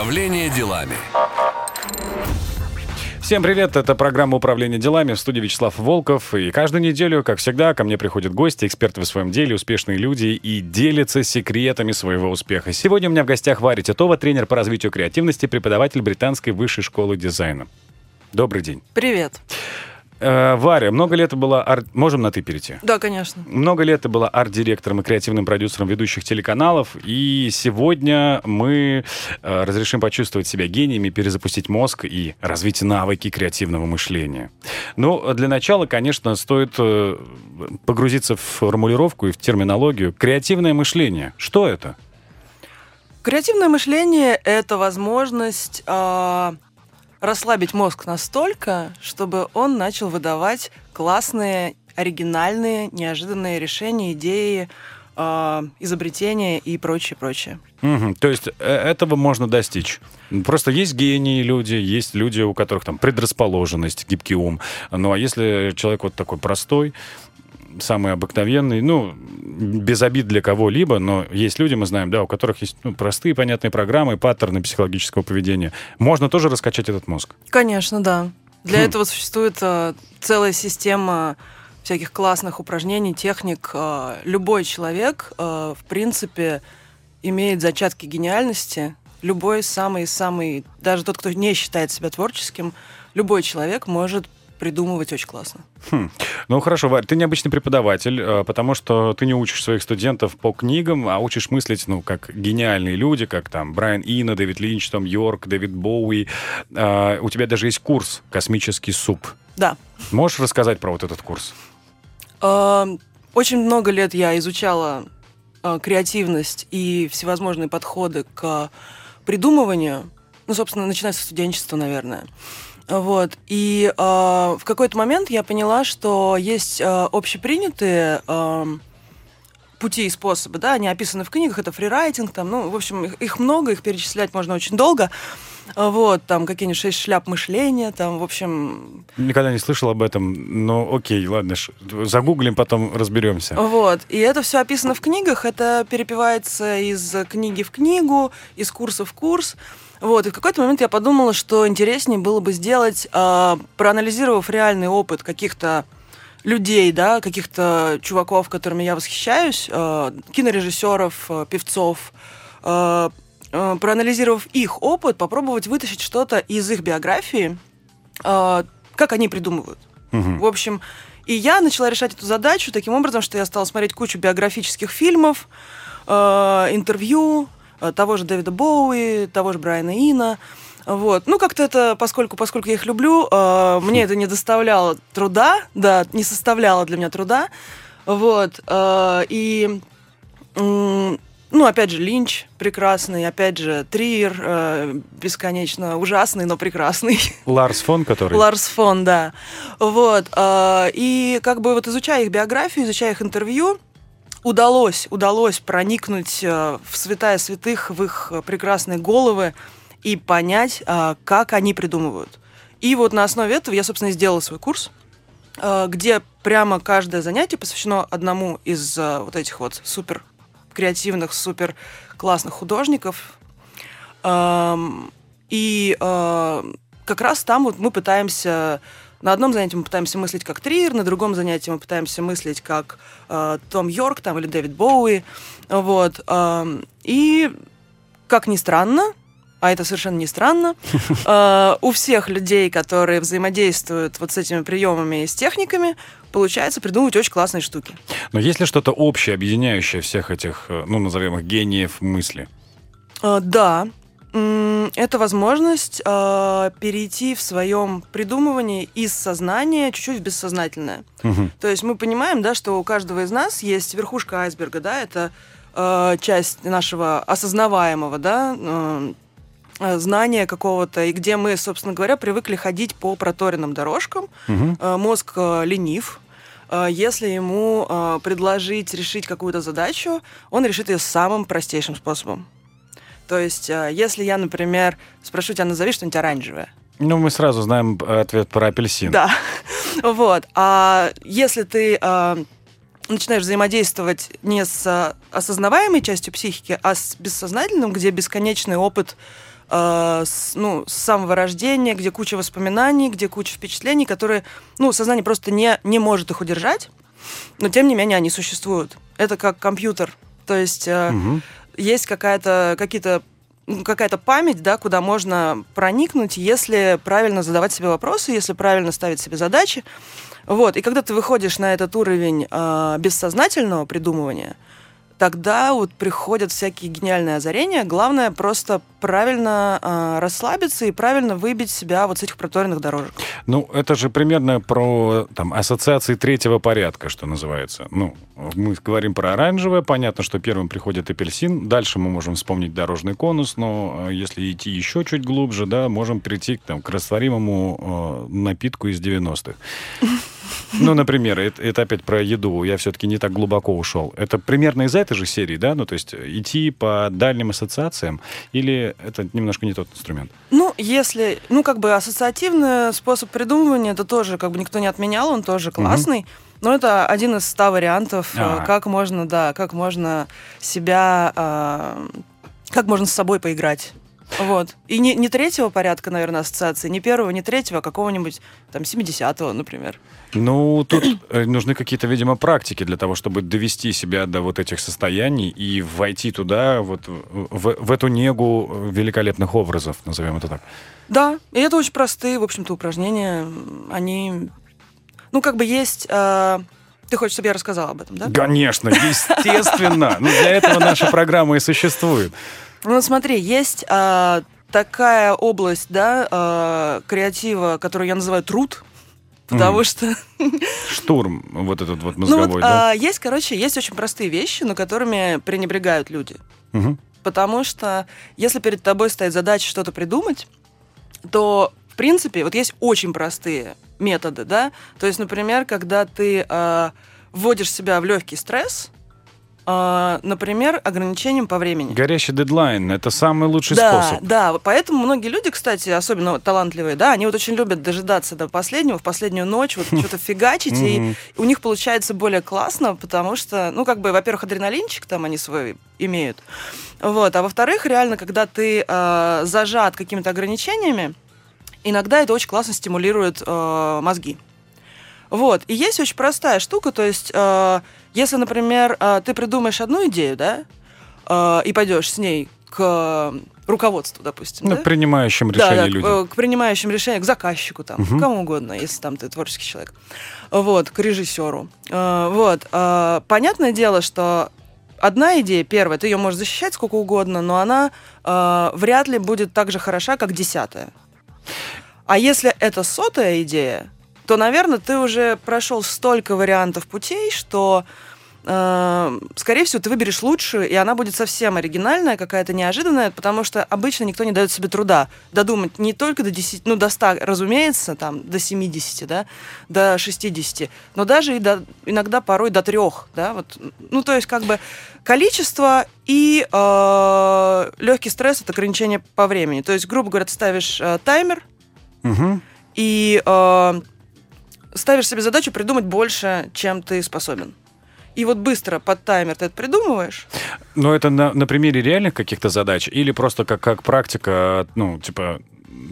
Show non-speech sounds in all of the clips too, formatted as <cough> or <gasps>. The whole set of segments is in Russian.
Управление делами. Всем привет, это программа «Управление делами» в студии Вячеслав Волков. И каждую неделю, как всегда, ко мне приходят гости, эксперты в своем деле, успешные люди и делятся секретами своего успеха. Сегодня у меня в гостях Варя Титова, тренер по развитию креативности, преподаватель британской высшей школы дизайна. Добрый день. Привет. Э, Варя, много лет была... Ар... Можем на «ты» перейти? Да, конечно. Много лет ты была арт-директором и креативным продюсером ведущих телеканалов, и сегодня мы э, разрешим почувствовать себя гениями, перезапустить мозг и развить навыки креативного мышления. Ну, для начала, конечно, стоит э, погрузиться в формулировку и в терминологию. Креативное мышление. Что это? Креативное мышление — это возможность э, расслабить мозг настолько, чтобы он начал выдавать классные, оригинальные, неожиданные решения, идеи, э, изобретения и прочее, прочее. Мгм. То есть э, этого можно достичь. Просто есть гении люди, есть люди, у которых там предрасположенность, гибкий ум. Ну а если человек вот такой простой, самый обыкновенный, ну, без обид для кого-либо, но есть люди, мы знаем, да, у которых есть ну, простые, понятные программы, паттерны психологического поведения. Можно тоже раскачать этот мозг. Конечно, да. Для Хм. этого существует э, целая система всяких классных упражнений, техник. Э, любой человек, э, в принципе, имеет зачатки гениальности. Любой самый-самый, даже тот, кто не считает себя творческим, любой человек может придумывать очень классно. Хм. Ну хорошо, Варь, ты необычный преподаватель, э, потому что ты не учишь своих студентов по книгам, а учишь мыслить, ну, как гениальные люди, как там Брайан Ина, Дэвид Линч, Том Йорк, Дэвид Боуи. Э, У тебя даже есть курс «Космический суп». Да. Можешь рассказать про вот этот курс? Очень много лет я изучала э, креативность и всевозможные подходы к придумыванию. Ну, собственно, начиная со студенчества, наверное. Вот. И э, в какой-то момент я поняла, что есть э, общепринятые э, пути и способы, да, они описаны в книгах, это фрирайтинг, там, ну, в общем, их, их много, их перечислять можно очень долго. А, Вот, там какие-нибудь шесть шляп мышления, там, в общем, Никогда не слышал об этом, но окей, ладно, ш- загуглим, потом разберемся. Вот. И это все описано в книгах, это перепевается из книги в книгу, из курса в курс. Вот, и в какой-то момент я подумала, что интереснее было бы сделать, а, проанализировав реальный опыт каких-то людей, да, каких-то чуваков, которыми я восхищаюсь, а, кинорежиссеров, а, певцов, а, а, проанализировав их опыт, попробовать вытащить что-то из их биографии, а, как они придумывают. Мгм. В общем, и я начала решать эту задачу таким образом, что я стала смотреть кучу биографических фильмов, э, интервью э, того же Дэвида Боуи, того же Брайана Ина. Вот. Ну, как-то это, поскольку, поскольку я их люблю, э, мне это не доставляло труда, да, не составляло для меня труда. Вот. э, и, м, ну, опять же, Линч прекрасный, опять же, Триер э, бесконечно ужасный, но прекрасный. Ларс фон, который... Ларс фон, да. Вот. э, И как бы вот изучая их биографию, изучая их интервью, удалось, удалось проникнуть э, в святая святых, в их э, прекрасные головы и понять, э, как они придумывают. И вот на основе этого я, собственно, сделала свой курс, где прямо каждое занятие посвящено одному из вот этих вот супер креативных, супер классных художников. Эм, И как раз там вот мы пытаемся на одном занятии мы пытаемся мыслить как Триер, на другом занятии мы пытаемся мыслить как э, Том Йорк там, или Дэвид Боуи. Вот. эм, и, как ни странно, а это совершенно не странно, <laughs> э, у всех людей, которые взаимодействуют вот с этими приемами и с техниками, получается придумывать очень классные штуки. Но есть ли что-то общее, объединяющее всех этих, э, ну, назовем их, гениев мысли? Э, Да, это возможность э, перейти в своем придумывании из сознания чуть-чуть в бессознательное. Мгм. То есть мы понимаем, да, что у каждого из нас есть верхушка айсберга, да, это э, часть нашего осознаваемого, да, э, знания какого-то, и где мы, собственно говоря, привыкли ходить по проторенным дорожкам. Мгм. Э, Мозг э, ленив. Если ему предложить решить какую-то задачу, он решит ее самым простейшим способом. То есть, э, если я, например, спрошу тебя, назови что-нибудь оранжевое. Ну, мы сразу знаем э, ответ про апельсин. Да. <laughs> Вот. А если ты э, начинаешь взаимодействовать не с э, осознаваемой частью психики, а с бессознательным, где бесконечный опыт э, с, ну, с самого рождения, где куча воспоминаний, где куча впечатлений, которые, ну, сознание просто не, не может их удержать, но тем не менее они существуют. Это как компьютер. То есть угу. Есть какая-то, какие-то ну, какая-то память, да, куда можно проникнуть, если правильно задавать себе вопросы, если правильно ставить себе задачи. Вот. И когда ты выходишь на этот уровень э, бессознательного придумывания, тогда вот приходят всякие гениальные озарения. Главное просто правильно э, расслабиться и правильно выбить себя вот с этих проторенных дорожек. Ну, это же примерно про там, ассоциации третьего порядка, что называется. Ну, мы говорим про оранжевое, понятно, что первым приходит апельсин, дальше мы можем вспомнить дорожный конус, но э, если идти еще чуть глубже, да, можем прийти там, к растворимому э, напитку из 90-х. Ну, например, это, это опять про еду. Я все-таки не так глубоко ушел. Это примерно из этой же серии, да? Ну, то есть идти по дальним ассоциациям или это немножко не тот инструмент? Ну, если... Ну, как бы ассоциативный способ придумывания, это тоже как бы никто не отменял, он тоже классный. Угу. Но это один из ста вариантов, а. как можно, да, как можно себя, э, как можно с собой поиграть. Вот. И не, не третьего порядка, наверное, ассоциации, не первого, не третьего, а какого-нибудь там 70-го, например. Ну, тут э, нужны какие-то, видимо, практики для того, чтобы довести себя до вот этих состояний и войти туда, вот в, в эту негу великолепных образов, назовем это так. Да, и это очень простые, в общем-то, упражнения. Они, ну, как бы есть... Э, ты хочешь, чтобы я рассказала об этом, да? Конечно, естественно. Ну, для этого наша программа и существует. Ну, смотри, есть а, такая область, да, а, креатива, которую я называю труд, потому mm. что... <laughs> Штурм, вот этот вот мозговой, ну, вот, да? А, есть, короче, есть очень простые вещи, но которыми пренебрегают люди. Угу. Потому что если перед тобой стоит задача что-то придумать, то, в принципе, вот есть очень простые методы, да? То есть, например, когда ты э, вводишь себя в легкий стресс, например, ограничением по времени. Горящий дедлайн – это самый лучший да, способ. Да, поэтому многие люди, кстати, особенно талантливые, да, они вот очень любят дожидаться до последнего, в последнюю ночь, вот <laughs> что-то фигачить, и у них получается более классно, потому что, ну, как бы, во-первых, адреналинчик там они свой имеют, вот, а во-вторых, реально, когда ты э, зажат какими-то ограничениями, иногда это очень классно стимулирует э, мозги. Вот. И есть очень простая штука, то есть, э, если, например, э, ты придумаешь одну идею, да, э, и пойдешь с ней к руководству, допустим. Ну, да? принимающим решения да, да, людям. К, к принимающим решения, к заказчику, там, угу. кому угодно, если там ты творческий человек. Вот, к режиссеру. Э, вот. Понятное дело, что одна идея, первая, ты ее можешь защищать сколько угодно, но она вряд ли будет так же хороша, как десятая. А если это сотая идея, то, наверное, ты уже прошел столько вариантов путей, что э, скорее всего, ты выберешь лучшую, и она будет совсем оригинальная, какая-то неожиданная, потому что обычно никто не дает себе труда додумать не только до 10, ну, до 100, разумеется, там, до 70, да, до 60, но даже и до, иногда порой до трех, да, вот, ну, то есть, как бы, количество и э, легкий стресс — это ограничение по времени. То есть, грубо говоря, ты ставишь э, таймер, угу. и э, ставишь себе задачу придумать больше, чем ты способен. И вот быстро под таймер ты это придумываешь. Но это на, на примере реальных каких-то задач или просто как, как практика, ну, типа,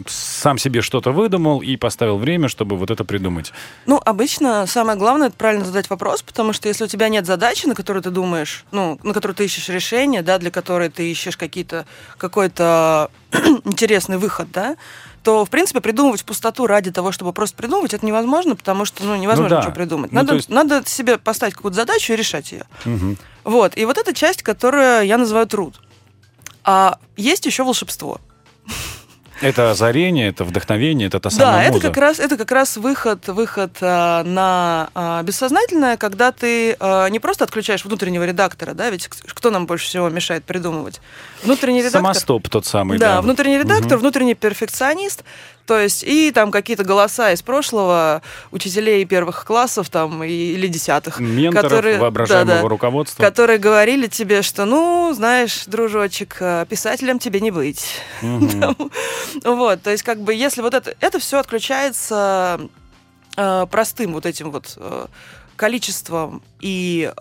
сам себе что-то выдумал и поставил время, чтобы вот это придумать? Ну, обычно самое главное это правильно задать вопрос, потому что если у тебя нет задачи, на которую ты думаешь, ну, на которую ты ищешь решение, да, для которой ты ищешь какие-то какой-то <clears throat> интересный выход, да, то, в принципе, придумывать в пустоту ради того, чтобы просто придумывать, это невозможно, потому что, ну, невозможно ну, да. ничего придумать. Надо, ну, есть... надо себе поставить какую-то задачу и решать ее. Угу. Вот. И вот эта часть, которую я называю труд. А есть еще волшебство. Это озарение, это вдохновение, это та самая Да, муза. это как раз, это как раз выход, выход а, на а, бессознательное, когда ты а, не просто отключаешь внутреннего редактора, да, ведь кто нам больше всего мешает придумывать? Внутренний редактор. Самостоп тот самый, да. Да, внутренний редактор, угу. внутренний перфекционист, то есть и там какие-то голоса из прошлого учителей первых классов там или десятых. Менторов, которые, воображаемого да, да, руководства. Которые говорили тебе, что, ну, знаешь, дружочек, э, писателем тебе не быть. <laughs> Вот, то есть как бы если вот это, это все отключается э, простым вот этим вот э, количеством и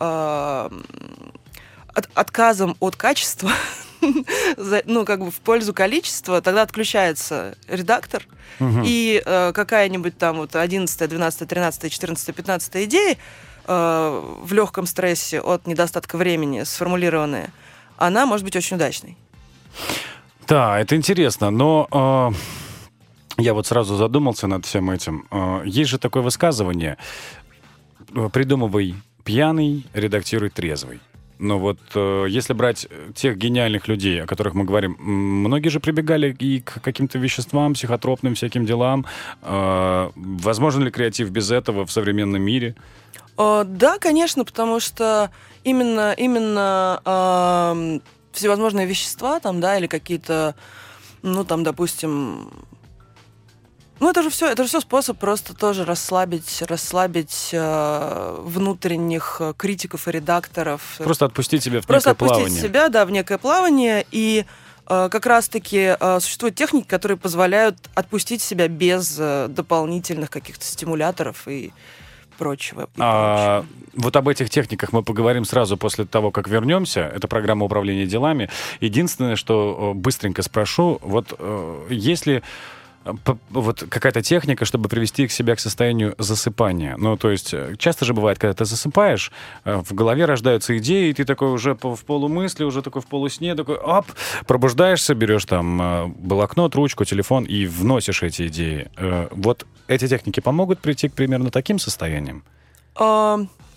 отказом от качества, <laughs> <laughs> ну, как бы в пользу количества, тогда отключается редактор, угу. и э, какая-нибудь там вот 11, 12, 13, 14, 15 идеи э, в легком стрессе от недостатка времени сформулированная, она может быть очень удачной. Да, это интересно, но... Э... Я вот сразу задумался над всем этим. Э, есть же такое высказывание «придумывай пьяный, редактируй трезвый». Но вот э, если брать тех гениальных людей, о которых мы говорим, многие же прибегали и к каким-то веществам, психотропным всяким делам. Э, возможен ли креатив без этого в современном мире? Э, да, конечно, потому что именно, именно э, всевозможные вещества там, да, или какие-то, ну, там, допустим, ну, это же все, это же все способ просто тоже расслабить, расслабить э, внутренних э, критиков и редакторов. Просто отпустить себя в просто некое плавание. Просто отпустить себя, да, в некое плавание. И э, как раз-таки э, существуют техники, которые позволяют отпустить себя без э, дополнительных каких-то стимуляторов и прочего. И а, Вот об этих техниках мы поговорим сразу после того, как вернемся. Это программа управления делами. Единственное, что э, быстренько спрошу, вот э, если вот какая-то техника, чтобы привести к себя к состоянию засыпания. Ну, то есть э, часто же бывает, когда ты засыпаешь, э, в голове рождаются идеи, и ты такой уже в полумысли, уже такой в полусне, такой, оп, пробуждаешься, берешь там э, блокнот, ручку, телефон и вносишь эти идеи. Вот эти техники помогут прийти к примерно таким состояниям?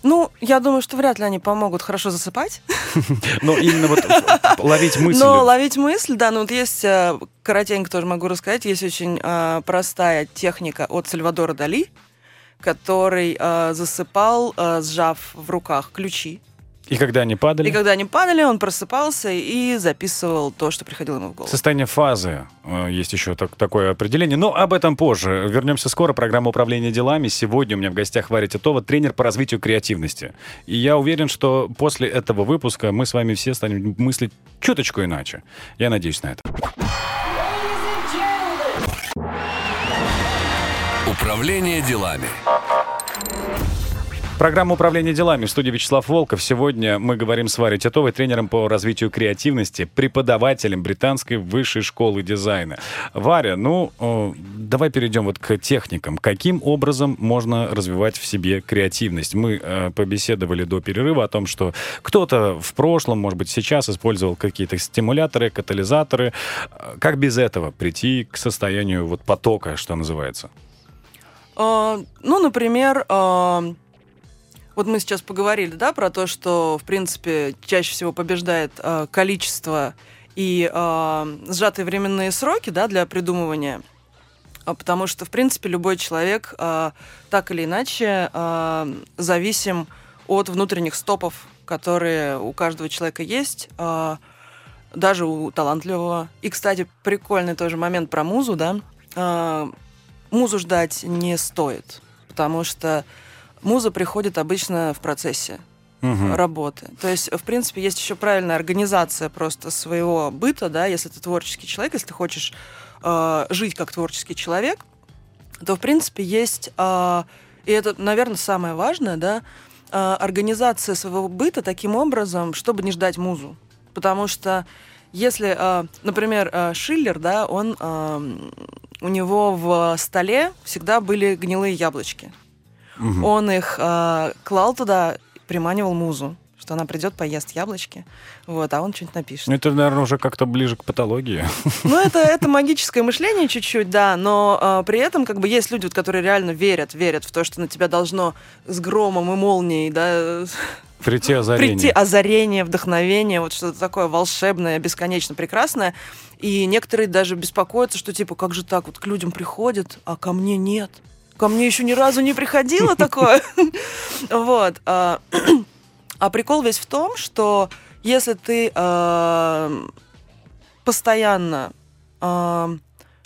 Ну, я думаю, что вряд ли они помогут хорошо засыпать. <laughs> Но именно вот ловить мысль. Но ловить мысль, да, ну вот есть, э, коротенько тоже могу рассказать, есть очень э, простая техника от Сальвадора Дали, который э, засыпал, сжав в руках ключи. И когда они падали? И когда они падали, он просыпался и записывал то, что приходило ему в голову. Состояние фазы. Э, есть еще так, такое определение. Но об этом позже. Вернемся скоро. Программа управления делами. Сегодня у меня в гостях Варя Титова, тренер по развитию креативности. И я уверен, что после этого выпуска мы с вами все станем мыслить чуточку иначе. Я надеюсь на это. Управление делами. Программа управления делами в студии Вячеслав Волков. Сегодня мы говорим с Варей Титовой, тренером по развитию креативности, преподавателем британской высшей школы дизайна. Варя, ну, давай перейдем вот к техникам. Каким образом можно развивать в себе креативность? Мы э, побеседовали до перерыва о том, что кто-то в прошлом, может быть, сейчас использовал какие-то стимуляторы, катализаторы. Как без этого прийти к состоянию вот потока, что называется? Uh, ну, например, uh, вот мы сейчас поговорили, да, про то, что, в принципе, чаще всего побеждает э, количество и э, сжатые временные сроки, да, для придумывания. А, потому что, в принципе, любой человек э, так или иначе э, зависим от внутренних стопов, которые у каждого человека есть, э, даже у талантливого. И, кстати, прикольный тоже момент про музу, да. Э, музу ждать не стоит, потому что муза приходит обычно в процессе угу. работы. То есть, в принципе, есть еще правильная организация просто своего быта, да, если ты творческий человек, если ты хочешь э, жить как творческий человек, то, в принципе, есть, э, и это, наверное, самое важное, да, э, организация своего быта таким образом, чтобы не ждать музу. Потому что если, э, например, э, Шиллер, да, он, э, у него в столе всегда были гнилые яблочки. Угу. Он их э, клал туда, приманивал музу что она придет, поест яблочки, вот, а он что-нибудь напишет. Ну, это, наверное, уже как-то ближе к патологии. <laughs> Ну, это, это магическое мышление чуть-чуть, да, но э, при этом как бы есть люди, вот, которые реально верят, верят в то, что на тебя должно с громом и молнией, да, <laughs> Прийти озарение. Прийти озарение, вдохновение, вот что-то такое волшебное, бесконечно прекрасное. И некоторые даже беспокоятся, что типа, как же так, вот к людям приходят, а ко мне нет. Ко мне еще ни разу не приходило такое. <laughs> Вот. А, а прикол весь в том, что если ты а, постоянно а,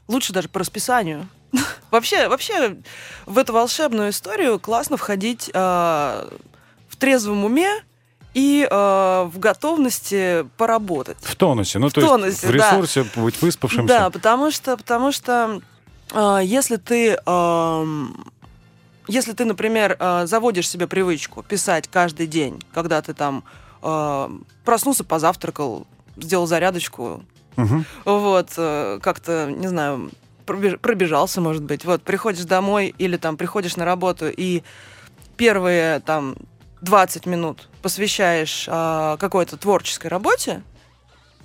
лучше даже по расписанию. <laughs> вообще, вообще в эту волшебную историю классно входить в трезвом уме и э, в готовности поработать. В тонусе, ну в то тонусе, есть в ресурсе да. быть выспавшимся. Да, потому что, потому что если ты, если ты, например, а, заводишь себе привычку писать каждый день, когда ты там а, проснулся, позавтракал, сделал зарядочку, Мгм. вот, э, как-то, не знаю, пробеж- пробежался, может быть. Вот, приходишь домой или там приходишь на работу и первые там 20 минут посвящаешь а, какой-то творческой работе,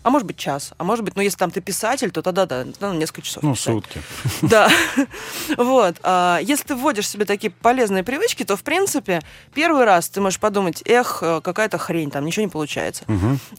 а может быть час, а может быть, ну если там ты писатель, то тогда да, ну, несколько часов. Ну, писать. сутки. <laughs> Да. <laughs> Вот. а, Если ты вводишь себе такие полезные привычки, то, в принципе, первый раз ты можешь подумать, эх, э, какая-то хрень, там ничего не получается.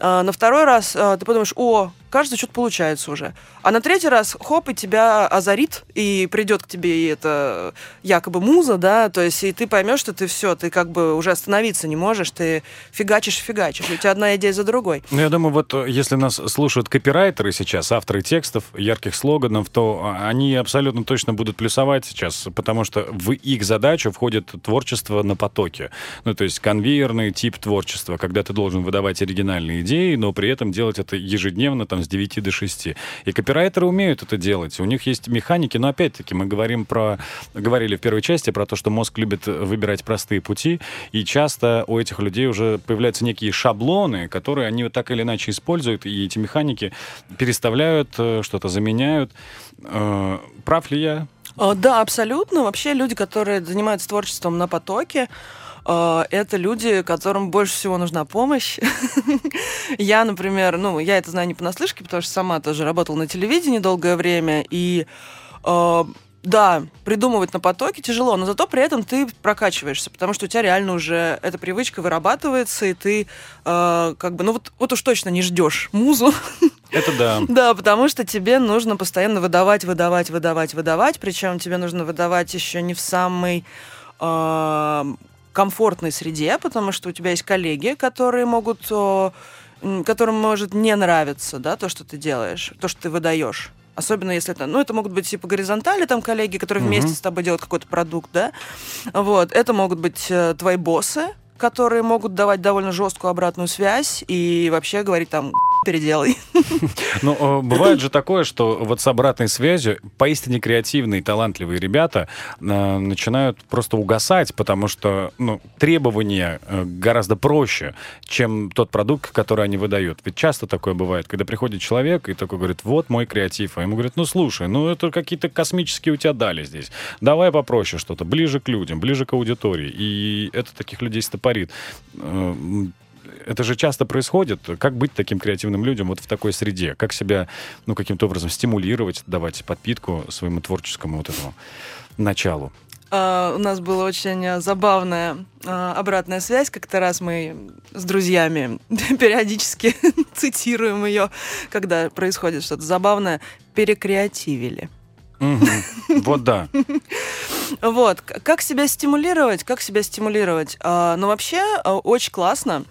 А, На второй раз а, ты подумаешь, о, кажется, что-то получается уже. А на третий раз, хоп, и тебя озарит, и придет к тебе и это якобы муза, да, то есть и ты поймешь, что ты все, ты как бы уже остановиться не можешь, ты фигачишь, фигачишь, у тебя одна идея за другой. Ну, я думаю, вот э, если нас слушают копирайтеры сейчас, авторы текстов, ярких слоганов, то а, они абсолютно точно будут плюсовать сейчас, потому что в их задачу входит творчество на потоке. Ну, то есть конвейерный тип творчества, когда ты должен выдавать оригинальные идеи, но при этом делать это ежедневно, там, с 9 до 6. И копирайтеры умеют это делать. У них есть механики, но опять-таки мы говорим про... Говорили в первой части про то, что мозг любит выбирать простые пути, и часто у этих людей уже появляются некие шаблоны, которые они вот так или иначе используют, и эти механики переставляют, э, что-то заменяют. Э, Прав ли я? А, Да, абсолютно. Вообще люди, которые занимаются творчеством на потоке, это люди, которым больше всего нужна помощь. <laughs> Я, например, ну, я это знаю не понаслышке, потому что сама тоже работала на телевидении долгое время, и а, да, придумывать на потоке тяжело, но зато при этом ты прокачиваешься, потому что у тебя реально уже эта привычка вырабатывается, и ты а, как бы, ну вот, вот уж точно не ждешь музу, <laughs> Это да. да, потому что тебе нужно постоянно выдавать, выдавать, выдавать, выдавать. Причем тебе нужно выдавать еще не в самой э, комфортной среде, потому что у тебя есть коллеги, которые могут, которым может не нравиться, да, то, что ты делаешь, то, что ты выдаешь. Особенно если это, ну, это могут быть типа горизонтали там коллеги, которые Мгм. вместе с тобой делают какой-то продукт, да. Вот, это могут быть э, твои боссы, которые могут давать довольно жесткую обратную связь и вообще говорить там переделай. Ну, э, бывает же такое, что вот с обратной связью поистине креативные, талантливые ребята э, начинают просто угасать, потому что ну, требования э, гораздо проще, чем тот продукт, который они выдают. Ведь часто такое бывает, когда приходит человек и такой говорит, вот мой креатив, а ему говорят, ну слушай, ну это какие-то космические у тебя дали здесь, давай попроще что-то, ближе к людям, ближе к аудитории. И это таких людей стопорит. Это же часто происходит. Как быть таким креативным людям вот в такой среде? Как себя, ну, каким-то образом стимулировать, давать подпитку своему творческому вот этому началу? А, У нас была очень забавная а, обратная связь. Как-то раз мы с друзьями <laughs> периодически <laughs> цитируем ее, когда происходит что-то забавное, перекреативили. Вот да. <laughs> Вот, как себя стимулировать? Как себя стимулировать? А, Ну, вообще, очень классно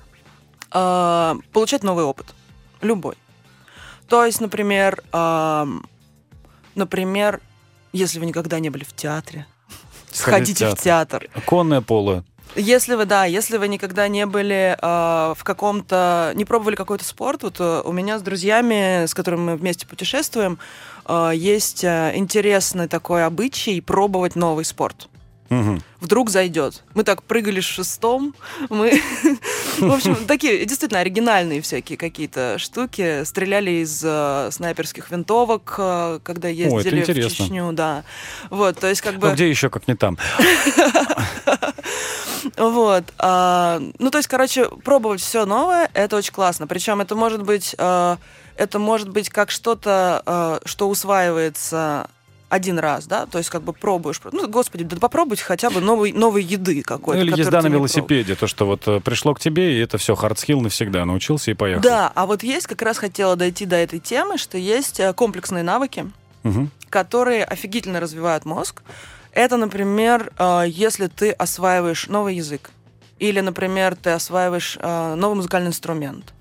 а, получать новый опыт. Любой. То есть, например, ам, например, если вы никогда не были в театре, сходите в театр. Конное поло. Если вы, да, если вы никогда не были э, в каком-то, не пробовали какой-то спорт, вот э, у меня с друзьями, с которыми мы вместе путешествуем, э, есть э, интересный такой обычай пробовать новый спорт. Мгм. Вдруг зайдет. Мы так прыгали с шестом, мы, <laughs> в общем, такие действительно оригинальные всякие какие-то штуки. Стреляли из э, снайперских винтовок, э, когда ездили в интересно. Чечню, да. Вот, то есть как бы... Ну, где еще, как не там? <laughs> Вот. а, ну, то есть, короче, пробовать все новое, это очень классно. Причем это может быть, а, это может быть как что-то, а, что усваивается один раз, да, то есть как бы пробуешь, ну, господи, да попробуйте хотя бы новой, новой еды Ну, какой-то. или которую езда на велосипеде, то, что вот э, пришло к тебе, и это все, hard skill навсегда, научился и поехал. Да, а вот есть, как раз хотела дойти до этой темы, что есть э, комплексные навыки, Мгм. которые офигительно развивают мозг. Это, например, э, если ты осваиваешь новый язык, или, например, ты осваиваешь новый музыкальный инструмент,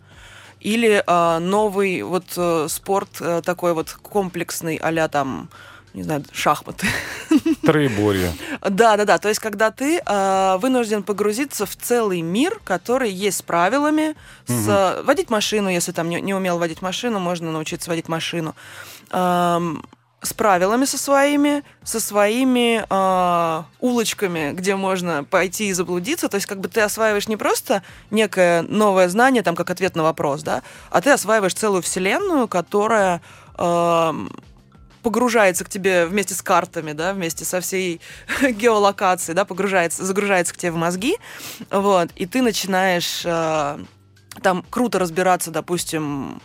или новый вот спорт такой вот комплексный, а там, не знаю, шахматы. <laughs> Троеборье. Да, да, да. То есть, когда ты э, вынужден погрузиться в целый мир, который есть с правилами, с, э, водить машину, если там не, не умел водить машину, можно научиться водить машину. Эм, с правилами со своими, со своими э, улочками, где можно пойти и заблудиться. То есть как бы ты осваиваешь не просто некое новое знание, там как ответ на вопрос, да, а ты осваиваешь целую вселенную, которая э, погружается к тебе вместе с картами, да, вместе со всей <laughs> геолокацией, да, погружается, загружается к тебе в мозги, вот, и ты начинаешь э, там круто разбираться, допустим,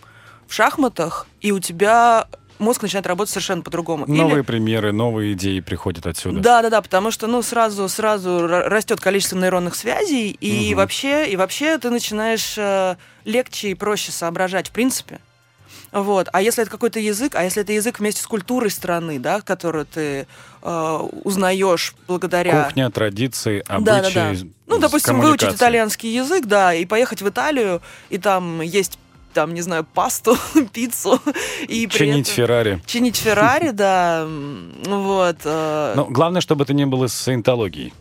в шахматах, и у тебя мозг начинает работать совершенно по-другому. Новые Или... примеры, новые идеи приходят отсюда. Да, да, да, потому что ну сразу сразу растет количество нейронных связей и угу. вообще и вообще ты начинаешь э, легче и проще соображать в принципе. Вот. А если это какой-то язык, а если это язык вместе с культурой страны, да, которую ты э, узнаешь благодаря... Кухня, традиции, обычаи, да, да, да. Ну, допустим, выучить итальянский язык, да, и поехать в Италию, и там есть там, не знаю, пасту, <laughs> пиццу. И чинить этом... Феррари. Чинить Феррари, да. Вот. Э. Но главное, чтобы это не было с саентологией.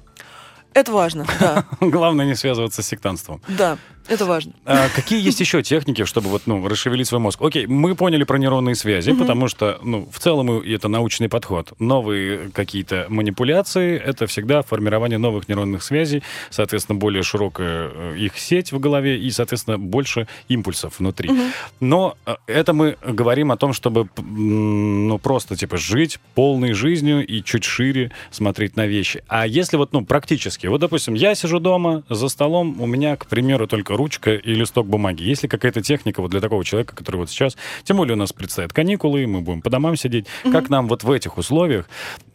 Это важно, да. <laughs> Главное не связываться с сектантством. Да. Это важно. А какие есть еще техники, чтобы вот, ну, расшевелить свой мозг? Окей, мы поняли про нейронные связи, угу. потому что, ну, в целом это научный подход. Новые какие-то манипуляции — это всегда формирование новых нейронных связей, соответственно, более широкая э, их сеть в голове и, соответственно, больше импульсов внутри. Угу. Но э, это мы говорим о том, чтобы, ну, просто, типа, жить полной жизнью и чуть шире смотреть на вещи. А если вот, ну, практически, вот, допустим, я сижу дома за столом, у меня, к примеру, только ручка и листок бумаги. Есть ли какая-то техника вот для такого человека, который вот сейчас, тем более у нас предстоят каникулы, мы будем по домам сидеть, mm-hmm. как нам вот в этих условиях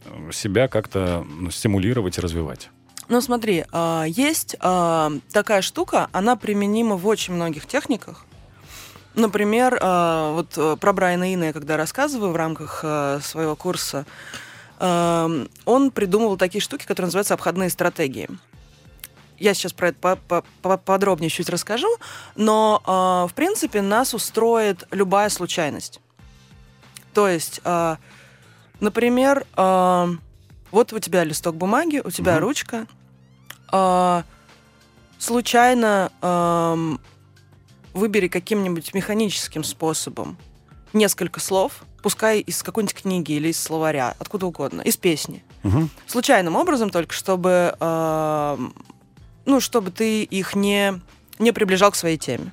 э, себя как-то стимулировать и развивать? Ну смотри, а, есть а, такая штука, она применима в очень многих техниках. Например, а, вот э, про Брайана Ина я когда рассказываю в рамках своего курса, он придумывал такие штуки, которые называются обходные стратегии я сейчас про это подробнее чуть расскажу, но, э, в принципе, нас устроит любая случайность. То есть, э, например, э, вот у тебя листок бумаги, у тебя mm-hmm. ручка, э, случайно э, выбери каким-нибудь механическим способом несколько слов, пускай из какой-нибудь книги или из словаря, откуда угодно, из песни. Угу. Случайным образом только, чтобы э, ну, чтобы ты их не, не приближал к своей теме.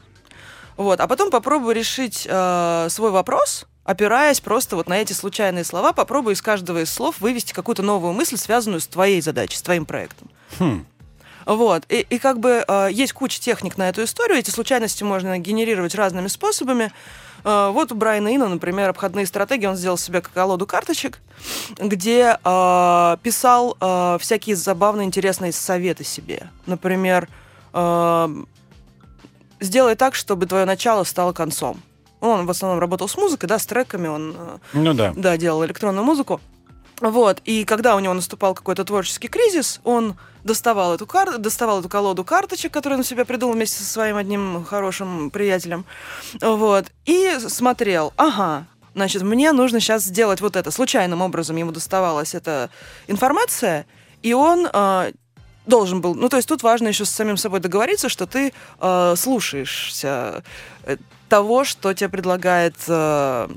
Вот. А потом попробуй решить э, свой вопрос, опираясь просто вот на эти случайные слова, попробуй из каждого из слов вывести какую-то новую мысль, связанную с твоей задачей, с твоим проектом. Хм. Вот. И, и как бы э, есть куча техник на эту историю. Эти случайности можно генерировать разными способами. Э, вот у Брайана Ина, например, обходные стратегии. Он сделал себе колоду карточек, где э, писал э, всякие забавные, интересные советы себе. Например, э, сделай так, чтобы твое начало стало концом. Он в основном работал с музыкой, да, с треками, он ну, да. Да, делал электронную музыку. Вот, и когда у него наступал какой-то творческий кризис, он доставал эту, кар... доставал эту колоду карточек, которую он себе придумал вместе со своим одним хорошим приятелем, вот, и смотрел, ага, значит, мне нужно сейчас сделать вот это. Случайным образом ему доставалась эта информация, и он э, должен был, ну, то есть тут важно еще с самим собой договориться, что ты э, слушаешься э, того, что тебе предлагает э,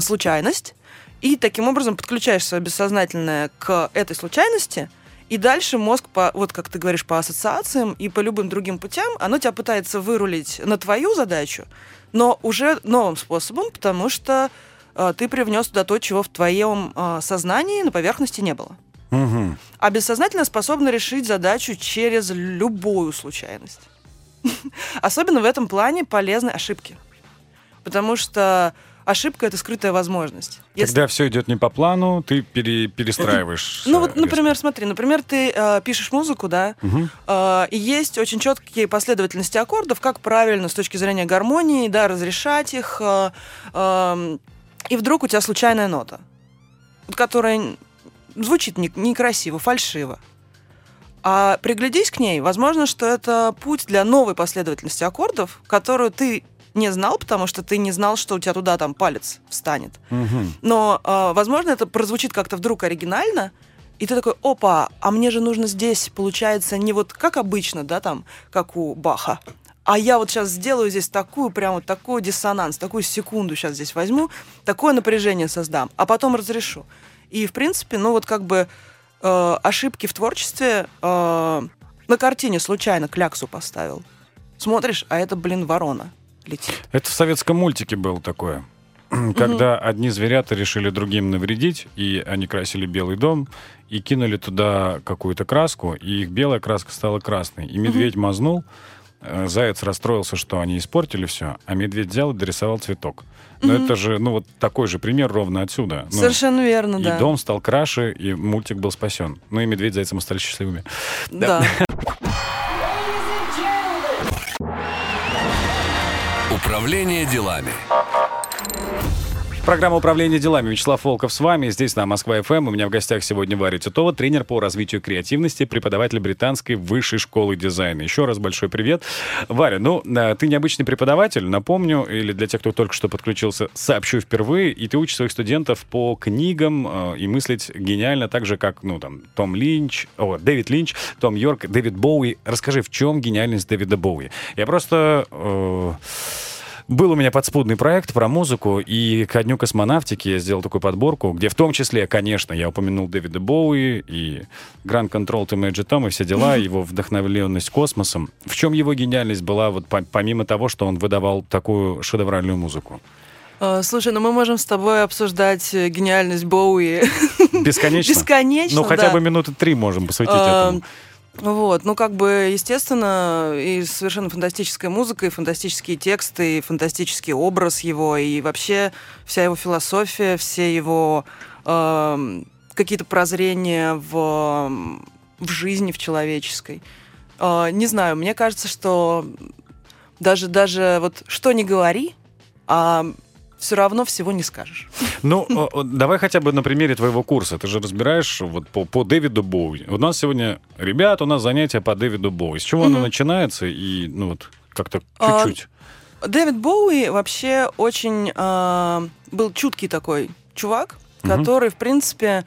случайность, и таким образом подключаешь свое бессознательное к этой случайности, и дальше мозг, по, вот как ты говоришь, по ассоциациям и по любым другим путям, оно тебя пытается вырулить на твою задачу, но уже новым способом, потому что э, ты привнес туда то, чего в твоем э, сознании на поверхности не было. Угу. А бессознательно способно решить задачу через любую случайность. <laughs> Особенно в этом плане полезны ошибки. Потому что ошибка это скрытая возможность. Если... Когда все идет не по плану, ты пере, перестраиваешь. <laughs> Ну вот, например, смотри, например, ты э, пишешь музыку, да, угу. э, и есть очень четкие последовательности аккордов, как правильно с точки зрения гармонии, да, разрешать их, э, э, и вдруг у тебя случайная нота, которая звучит не, некрасиво, фальшиво. А приглядись к ней, возможно, что это путь для новой последовательности аккордов, которую ты не знал, потому что ты не знал, что у тебя туда там палец встанет. Угу. Но, э, возможно, это прозвучит как-то вдруг оригинально, и ты такой, опа, а мне же нужно здесь, получается, не вот как обычно, да, там, как у Баха, а я вот сейчас сделаю здесь такую, прям вот такой диссонанс, такую секунду сейчас здесь возьму, такое напряжение создам, а потом разрешу. И, в принципе, ну вот как бы э, ошибки в творчестве э, на картине случайно кляксу поставил. Смотришь, а это, блин, ворона летит. Это в советском мультике было такое. <clears throat> Когда одни зверята решили другим навредить, и они красили белый дом, и кинули туда какую-то краску, и их белая краска стала красной. И медведь мазнул, э, заяц расстроился, что они испортили все, а медведь взял и дорисовал цветок. Но это же, ну вот такой же пример ровно отсюда. Ну, Совершенно верно, и да. дом стал краше, и мультик был спасен. Ну и медведь с зайцем стали счастливыми. Да. <laughs> Управление делами. Программа управления делами. Вячеслав Волков с вами. Здесь на Москва ФМ. У меня в гостях сегодня Варя Титова, тренер по развитию креативности, преподаватель британской высшей школы дизайна. Еще раз большой привет. Варя, ну, э, ты необычный преподаватель, напомню, или для тех, кто только что подключился, сообщу впервые, и ты учишь своих студентов по книгам э, и мыслить гениально, так же, как, ну, там, Том Линч, о, Дэвид Линч, Том Йорк, Дэвид Боуи. Расскажи, в чем гениальность Дэвида Боуи? Я просто... э, был у меня подспудный проект про музыку, и ко дню космонавтики я сделал такую подборку, где в том числе, конечно, я упомянул Дэвида Боуи и Grand Control to Major Tom и все дела, его вдохновленность космосом. В чем его гениальность была, вот по- помимо того, что он выдавал такую шедевральную музыку? Э, Слушай, ну мы можем с тобой обсуждать э, гениальность Боуи Бесконечно? <laughs> бесконечно. Ну, хотя да. бы минуты три можем посвятить А, этому. Вот, ну как бы, естественно, и совершенно фантастическая музыка, и фантастические тексты, и фантастический образ его, и вообще вся его философия, все его эм, какие-то прозрения в, в жизни, в человеческой. Э, не знаю, мне кажется, что даже, даже вот что не говори, а все равно всего не скажешь. Ну, давай хотя бы на примере твоего курса. Ты же разбираешь вот по, по Дэвиду Боуи. У нас сегодня, ребят, у нас занятие по Дэвиду Боуи. С чего оно Мгм. начинается? И, ну вот, как-то А, чуть-чуть. Дэвид Боуи вообще очень э, был чуткий такой чувак, Мгм. который, в принципе,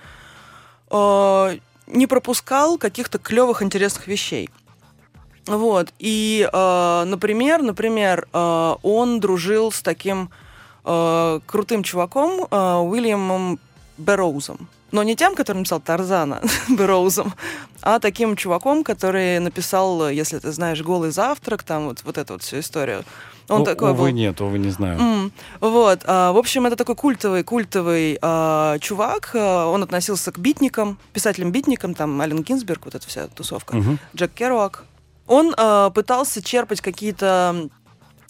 э, не пропускал каких-то клевых, интересных вещей. Вот. И, э, например, например, э, он дружил с таким э, крутым чуваком э, Уильямом Берроузом. Но не тем, который написал Тарзана <laughs> Берроузом, а таким чуваком, который написал, если ты знаешь, «Голый завтрак», там вот, вот эту вот всю историю. Он О- такой увы, был... нет, увы, не знаю. М, Вот, а, в общем, это такой культовый, культовый а, чувак. а, Он относился к битникам, писателям-битникам, там Ален Гинзберг, вот эта вся тусовка, Мгм. Джек Керуак. Он а, пытался черпать какие-то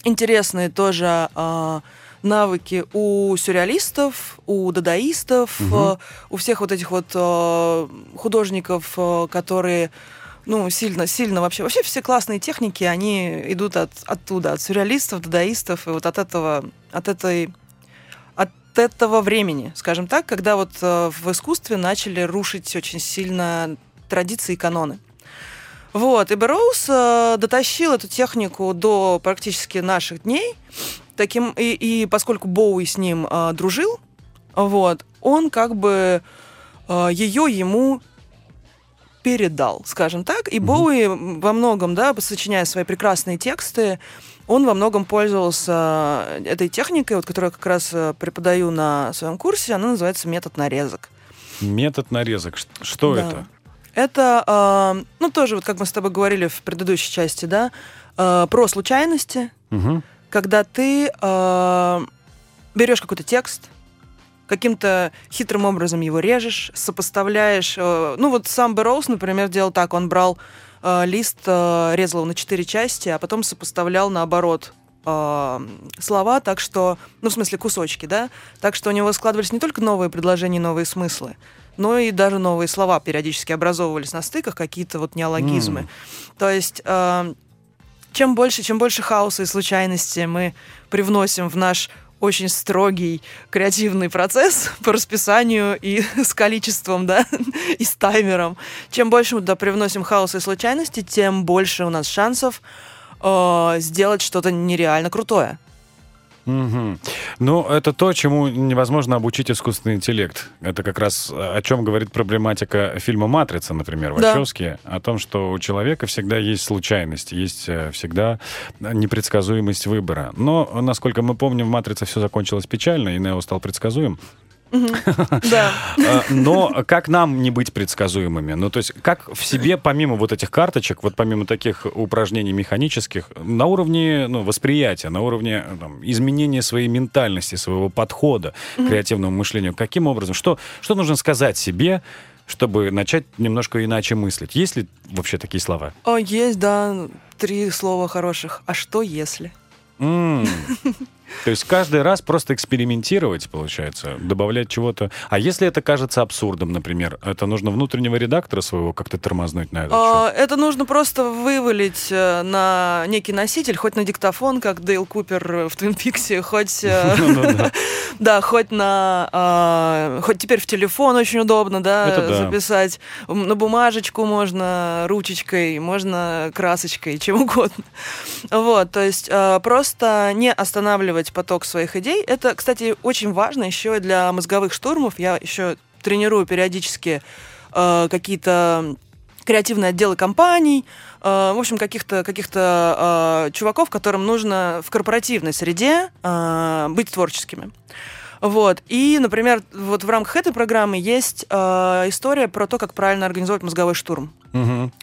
интересные тоже а, навыки у сюрреалистов, у дадаистов, а, у всех вот этих вот а, художников, а, которые ну, сильно, сильно вообще. Вообще все классные техники, они идут от, оттуда, от сюрреалистов, дадаистов, и вот от этого, от этой от этого времени, скажем так, когда вот э, в искусстве начали рушить очень сильно традиции и каноны. Вот, и Берроуз э, дотащил эту технику до практически наших дней, таким, и, и поскольку Боуи с ним э, дружил, вот, он как бы э, ее ему передал, скажем так. И Мгм. Боуи во многом, да, сочиняя свои прекрасные тексты, он во многом пользовался этой техникой, вот, которую я как раз преподаю на своем курсе. Она называется метод нарезок. Метод нарезок. Что Да. это? Это, э, ну, тоже, вот как мы с тобой говорили в предыдущей части, да, э, про случайности, Мгм. Когда ты э, берешь какой-то текст, каким-то хитрым образом его режешь, сопоставляешь. э, ну вот сам Берроуз, например, делал так, он брал э, лист, э, резал его на четыре части, а потом сопоставлял наоборот э, слова, так что, ну в смысле кусочки, да, так что у него складывались не только новые предложения, новые смыслы, но и даже новые слова периодически образовывались на стыках, какие-то вот неологизмы. М. То есть э, чем больше, чем больше хаоса и случайности мы привносим в наш очень строгий креативный процесс <laughs> по расписанию и <laughs> с количеством, да, <laughs> и с таймером. Чем больше мы туда привносим хаоса и случайности, тем больше у нас шансов э, сделать что-то нереально крутое. Мгм. Ну, это то, чему невозможно обучить искусственный интеллект. Это как раз э, о чем говорит проблематика фильма «Матрица», например, Да. Вачовски, о том, что у человека всегда есть случайность, есть э, всегда непредсказуемость выбора. Но, насколько мы помним, в «Матрице» все закончилось печально, и Нео стал предсказуем. <laughs> Да. Э, Но как нам не быть предсказуемыми? Ну, то есть, как в себе, помимо вот этих карточек, вот помимо таких упражнений механических, на уровне ну, восприятия, на уровне там, изменения своей ментальности, своего подхода к креативному мышлению, каким образом? Что, что нужно сказать себе, чтобы начать немножко иначе мыслить? Есть ли вообще такие слова? О, есть, да, три слова хороших. А что если? <laughs> То есть каждый раз просто экспериментировать, получается, добавлять чего-то. А если это кажется абсурдом, например, это нужно внутреннего редактора своего как-то тормознуть на счет? А, Это нужно просто вывалить э, на некий носитель, хоть на диктофон, как Дейл Купер в Твин Пиксе, хоть, э, <laughs> Ну <laughs> да. хоть на, а, хоть теперь в телефон очень удобно, да, Это записать. На бумажечку можно ручечкой, можно красочкой, <laughs> чем угодно. Вот, то есть э, просто не останавливать поток своих идей. Это, кстати, очень важно еще и для мозговых штурмов. Я еще тренирую периодически э, какие-то креативные отделы компаний, э, в общем, каких-то каких-то э, чуваков, которым нужно в корпоративной среде э, быть творческими. Вот. И, например, вот в рамках этой программы есть э, история про то, как правильно организовать мозговой штурм. Мгм.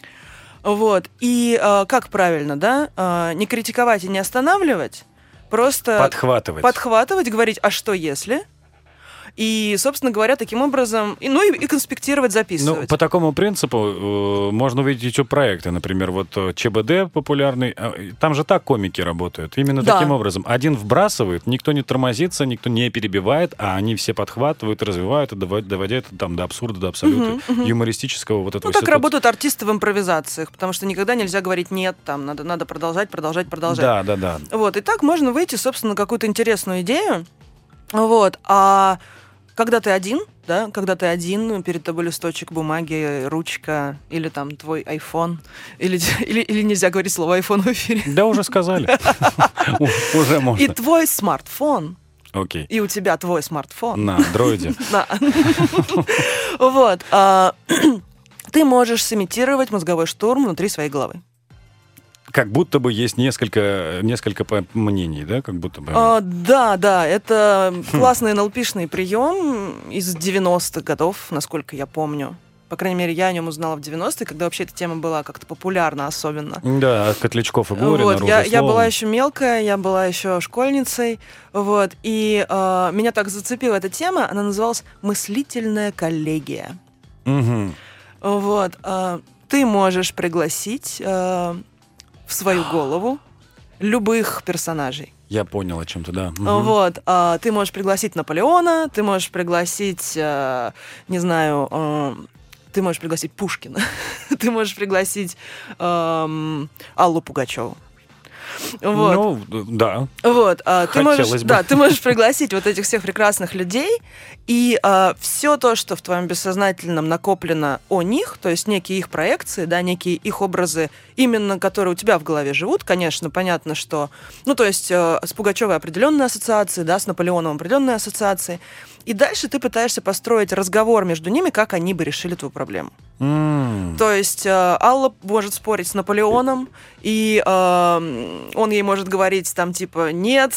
Вот. И э, как правильно, да? Э, не критиковать и не останавливать, просто Подхватывать. подхватывать, говорить, а что если? И, собственно говоря, таким образом, и, ну и, и конспектировать, Ну, записывать. по такому принципу э, можно увидеть YouTube проекты. Например, вот э, ЧБД популярный. э, Там же так комики работают. Именно Да. таким образом. Один вбрасывает, никто не тормозится, никто не перебивает, а они все подхватывают, развивают, доводя это там до абсурда, до абсолюта юмористического вот этого Ну, так ситуации. работают артисты в импровизациях, потому что никогда нельзя говорить нет, там надо, надо продолжать, продолжать, продолжать. Да, да, да. Вот, и так можно выйти, собственно, на какую-то интересную идею. Вот, а когда ты один, да, когда ты один, перед тобой листочек бумаги, ручка или там твой iPhone, или, <laughs> или, или нельзя говорить слово iPhone в эфире, Да, уже сказали. <laughs> Уже и можно. твой смартфон, Окей. и у тебя твой смартфон. На дроиде. Да. <laughs> Вот. а, <clears throat> Ты можешь сымитировать мозговой штурм внутри своей головы. Как будто бы есть несколько, несколько мнений, да? Как будто бы. А, да, да, это классный НЛПшный прием из 90-х годов, насколько я помню. По крайней мере, я о нем узнала в 90-е, когда вообще эта тема была как-то популярна особенно. Да, от Котлячков и Горина, Вот, я, я была еще мелкая, я была еще школьницей, вот, и э, меня так зацепила эта тема, она называлась «Мыслительная коллегия». Мгм. Вот, э, ты можешь пригласить э, в свою <gasps> голову любых персонажей. Я понял о чем-то, да. Мгм. Вот, а, ты можешь пригласить Наполеона, ты можешь пригласить, э, не знаю, э, ты можешь пригласить Пушкина, <laughs> ты можешь пригласить эм, Аллу Пугачеву. Вот. Ну, да. Вот, а, ты можешь, Хотелось бы. да, ты можешь пригласить вот этих всех прекрасных людей, и все то, что в твоем бессознательном накоплено о них, то есть некие их проекции, да, некие их образы, именно которые у тебя в голове живут, конечно, понятно, что, ну, то есть э, с Пугачевой определенные ассоциации, да, с Наполеоном определенные ассоциации, и дальше ты пытаешься построить разговор между ними, как они бы решили твою проблему. М. То есть э, Алла может спорить с Наполеоном, и э, он ей может говорить там типа «нет,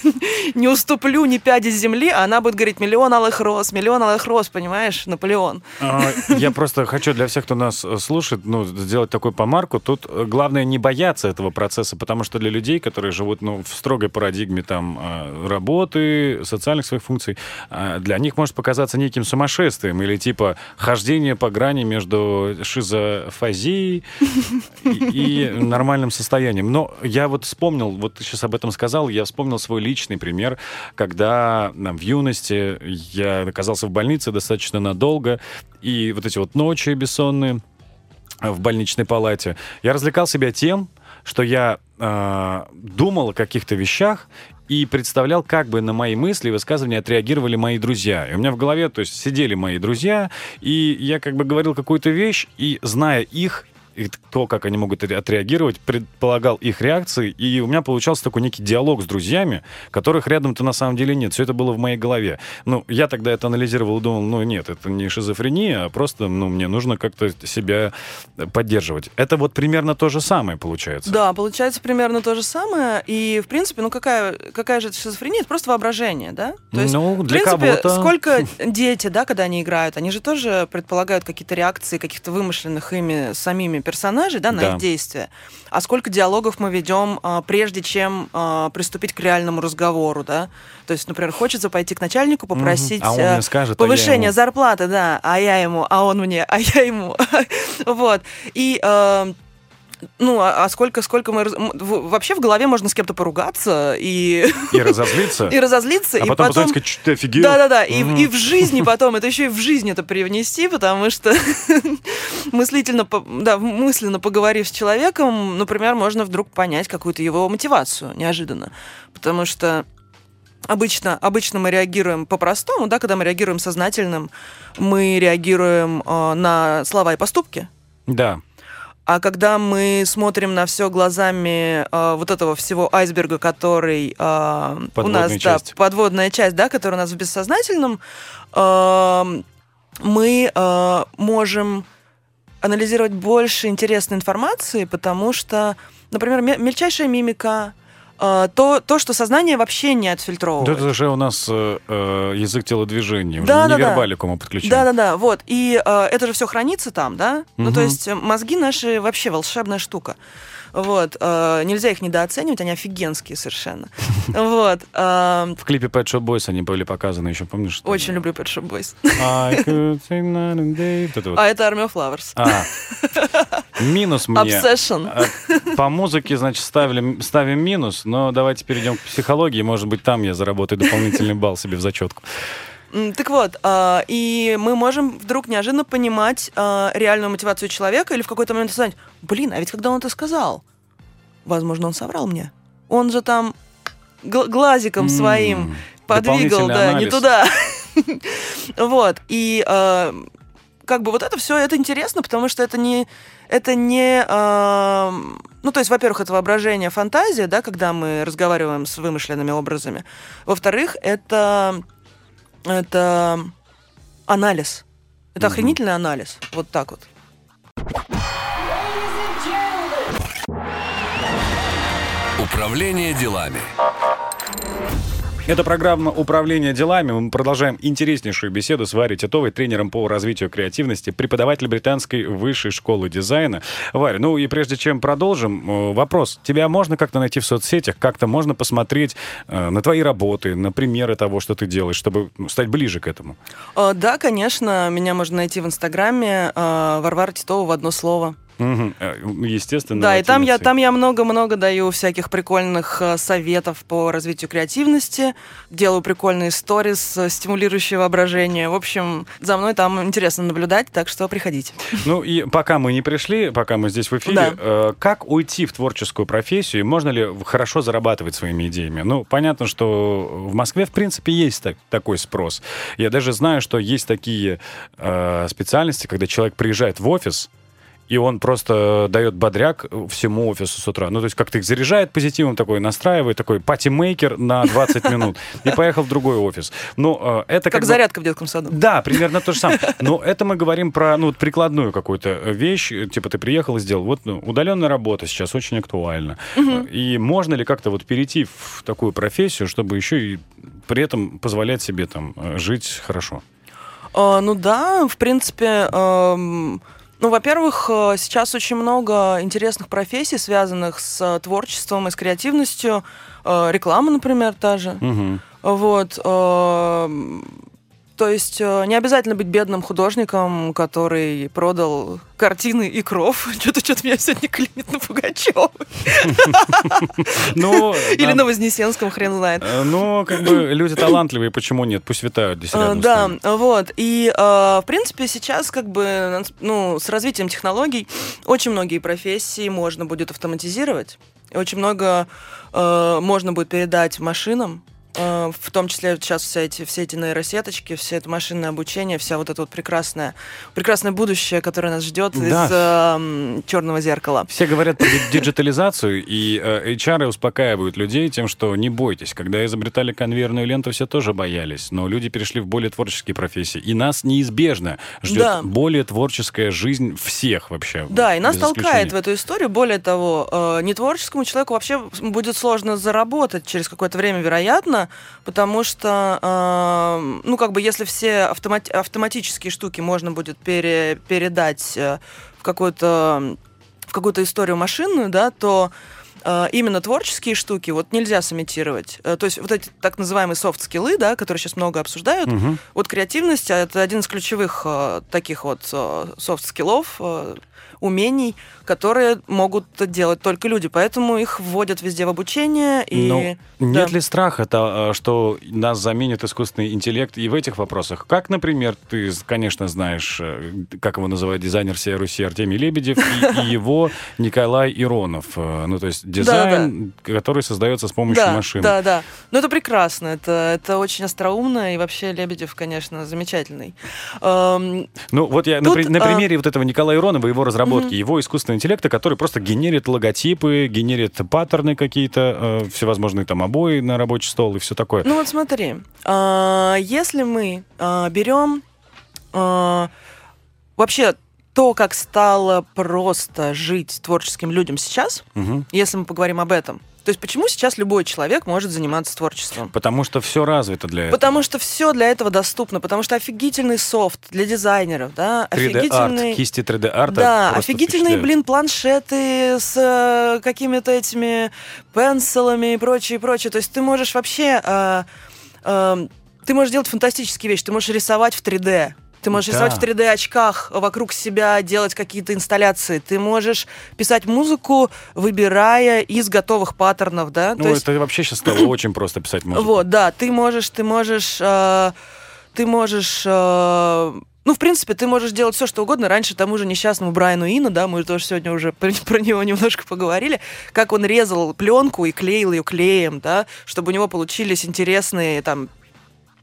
<laughs> не уступлю ни пяди земли», а она будет говорить «миллион алых роз, миллион алых роз», понимаешь, Наполеон. А, Я <laughs> просто хочу для всех, кто нас э, слушает, ну, сделать такую помарку. Тут э, главное не бояться этого процесса, потому что для людей, которые живут ну, в строгой парадигме там, э, работы, социальных своих функций, для них может показаться неким сумасшествием или типа хождение по грани между шизофазией и, нормальным состоянием. Но я вот вспомнил, вот ты сейчас об этом сказал, я вспомнил свой личный пример, когда в юности я оказался в больнице достаточно надолго, и вот эти вот ночи бессонные в больничной палате, я развлекал себя тем, что я э, думал о каких-то вещах и представлял, как бы на мои мысли и высказывания отреагировали мои друзья. И у меня в голове, то есть, сидели мои друзья, и я как бы говорил какую-то вещь, и зная их, и то, как они могут отреагировать, предполагал их реакции, и у меня получался такой некий диалог с друзьями, которых рядом-то на самом деле нет. Все это было в моей голове. Ну, я тогда это анализировал и думал, ну, нет, это не шизофрения, а просто, ну, мне нужно как-то себя поддерживать. Это вот примерно то же самое получается. Да, получается примерно то же самое, и, в принципе, ну, какая, какая же это шизофрения? Это просто воображение, да? То есть, ну, для в принципе, кого-то... сколько <laughs> дети, да, когда они играют, они же тоже предполагают какие-то реакции каких-то вымышленных ими самими персонажей, да, на да. их действия. А сколько диалогов мы ведем, а, прежде чем а, приступить к реальному разговору, да? То есть, например, хочется пойти к начальнику, попросить а он мне скажет, повышение а зарплаты, да, а я ему, а он мне, <laughs> а я ему. вот. И ну, а, а сколько, сколько мы... Вообще в голове можно с кем-то поругаться и... И разозлиться. <laughs> И разозлиться. А и потом, потом сказать, что ты офигел? Да-да-да, и, и в жизни <laughs> потом, это еще и в жизни это привнести, потому что <laughs> мыслительно, да, мысленно поговорив с человеком, например, можно вдруг понять какую-то его мотивацию неожиданно. Потому что Обычно, обычно мы реагируем по-простому, да, когда мы реагируем сознательным, мы реагируем э, на слова и поступки. Да. А когда мы смотрим на все глазами э, вот этого всего айсберга, который э, у нас, часть. да, подводная часть, да, которая у нас в бессознательном, э, мы э, можем анализировать больше интересной информации, потому что, например, мельчайшая мимика, то, то, что сознание вообще не отфильтровывает. Это же у нас э, э язык телодвижения, да, уже да, невербалику да. мы подключаем. Да-да-да, вот. И э, это же все хранится там, да? Угу. Ну, то есть мозги наши вообще волшебная штука. Вот. Э, нельзя их недооценивать, они офигенские совершенно. <laughs> Вот. Э, В клипе Pet Shop Boys они были показаны еще, помнишь? Очень люблю Pet Shop Boys. <laughs> А это Army of Flowers. А. Минус мне. Obsession. А, по музыке, значит, ставим, ставим минус, но давайте перейдем к психологии. Может быть, там я заработаю дополнительный балл себе в зачетку. Так вот, э, и мы можем вдруг неожиданно понимать э, реальную мотивацию человека или в какой-то момент сказать, блин, а ведь когда он это сказал, возможно, он соврал мне. Он же там глазиком своим подвигал, да, анализ. не туда. <laughs> вот, и э, как бы вот это все, это интересно, потому что это не, это не, э, ну то есть, во-первых, это воображение, фантазия, да, когда мы разговариваем с вымышленными образами. Во-вторых, это это анализ. Это mm-hmm. охренительный анализ. Вот так вот. Управление делами. Это программа «Управление делами». Мы продолжаем интереснейшую беседу с Варей Титовой, тренером по развитию креативности, преподаватель британской высшей школы дизайна. Варя, ну и прежде чем продолжим, э, вопрос. Тебя можно как-то найти в соцсетях? Как-то можно посмотреть э, на твои работы, на примеры того, что ты делаешь, чтобы ну, стать ближе к этому? Э, да, конечно. Меня можно найти в Инстаграме Варвара Титова в одно слово. Угу. Естественно. Да, и там я, там я много-много даю всяких прикольных э, советов по развитию креативности, делаю прикольные сторис, э, стимулирующие воображение. В общем, за мной там интересно наблюдать, так что приходите. Ну и пока мы не пришли, пока мы здесь в эфире, да. как уйти в творческую профессию? Можно ли хорошо зарабатывать своими идеями? Ну, понятно, что в Москве, в принципе, есть так, такой спрос. Я даже знаю, что есть такие э, специальности, когда человек приезжает в офис, и он просто дает бодряк всему офису с утра. Ну, то есть как-то их заряжает позитивом, такой настраивает, такой party-maker на 20 минут, и поехал в другой офис. Ну, э, это как, как зарядка в детском саду. Да, примерно то же самое. Но это мы говорим про ну, прикладную какую-то вещь, типа ты приехал и сделал. Вот ну, удаленная работа сейчас очень актуальна. И можно ли как-то вот перейти в такую профессию, чтобы еще и при этом позволять себе там э, жить хорошо? А, ну да, в принципе, эм, ну, во-первых, э, сейчас очень много интересных профессий, связанных с э, творчеством и с креативностью. Э, реклама, например, та же. Угу. Вот. То есть э, не обязательно быть бедным художником, который продал картины и кров. <laughs> Что-то что-то меня сегодня клинит на Пугачева. <laughs> Ну, <laughs> Или на Вознесенском, хрен знает. Э, ну, как бы люди талантливые, почему нет? Пусть витают здесь рядом Да, вот. И, э, в принципе, сейчас как бы ну, с развитием технологий очень многие профессии можно будет автоматизировать. Очень много можно будет передать машинам, Э, в том числе сейчас все эти, все эти нейросеточки, все это машинное обучение, вся вот это вот прекрасное, прекрасное будущее, которое нас ждет да. из э, черного зеркала. Все говорят про диджитализацию, и э, HR успокаивают людей тем, что не бойтесь. Когда изобретали конвейерную ленту, все тоже боялись, но люди перешли в более творческие профессии, и нас неизбежно ждет да. более творческая жизнь всех вообще. Да, и нас толкает в эту историю. Более того, э, нетворческому человеку вообще будет сложно заработать через какое-то время, вероятно, потому что, э, ну, как бы, если все автомат, автоматические штуки можно будет пере, передать э, в какую-то в какую-то историю машинную, да, то э, именно творческие штуки вот нельзя сымитировать. Э, то есть вот эти так называемые софт-скиллы, да, которые сейчас много обсуждают, угу. вот креативность а, это один из ключевых таких вот софт-скиллов, умений, которые могут делать только люди. Поэтому их вводят везде в обучение. И... Но ну, нет да. ли страха, то, а, что нас заменит искусственный интеллект и в этих вопросах? Как, например, ты, конечно, знаешь, э, как его называют дизайнер всей Руси Артемий Лебедев и, <laughs> и его Николай Иронов. Э, ну, то есть дизайн, да, да. который создается с помощью да, машин. Да, да. Ну, это прекрасно. Это, это очень остроумно. И вообще Лебедев, конечно, замечательный. Эм, ну, вот я Тут, на, на а примере а... вот этого Николая Иронова, его разработки, mm-hmm. его искусственного интеллекта, который просто генерит логотипы, генерит паттерны какие-то, э, всевозможные там обои на рабочий стол и все такое. Ну вот смотри, э, если мы э, берем э, вообще то, как стало просто жить творческим людям сейчас, угу. если мы поговорим об этом, то есть почему сейчас любой человек может заниматься творчеством? Потому что все развито для этого. Потому что все для этого доступно, потому что офигительный софт для дизайнеров, да, 3D офигительный... арт, кисти 3D арта. Да, офигительные, блин, планшеты с э, какими-то этими пенсилами и прочее, прочее. То есть ты можешь вообще... Э, э, ты можешь делать фантастические вещи, ты можешь рисовать в 3D, ты можешь да. рисовать в 3D-очках вокруг себя, делать какие-то инсталляции. Ты можешь писать музыку, выбирая из готовых паттернов, да? Ну, То это есть... вообще сейчас стало <clears throat> очень просто писать музыку. Вот, да. Ты можешь, ты можешь... Э, ты можешь... Э, ну, в принципе, ты можешь делать все, что угодно. Раньше тому же несчастному Брайану Ина, да, мы тоже сегодня уже <laughs> про, про него немножко поговорили, как он резал пленку и клеил ее клеем, да, чтобы у него получились интересные там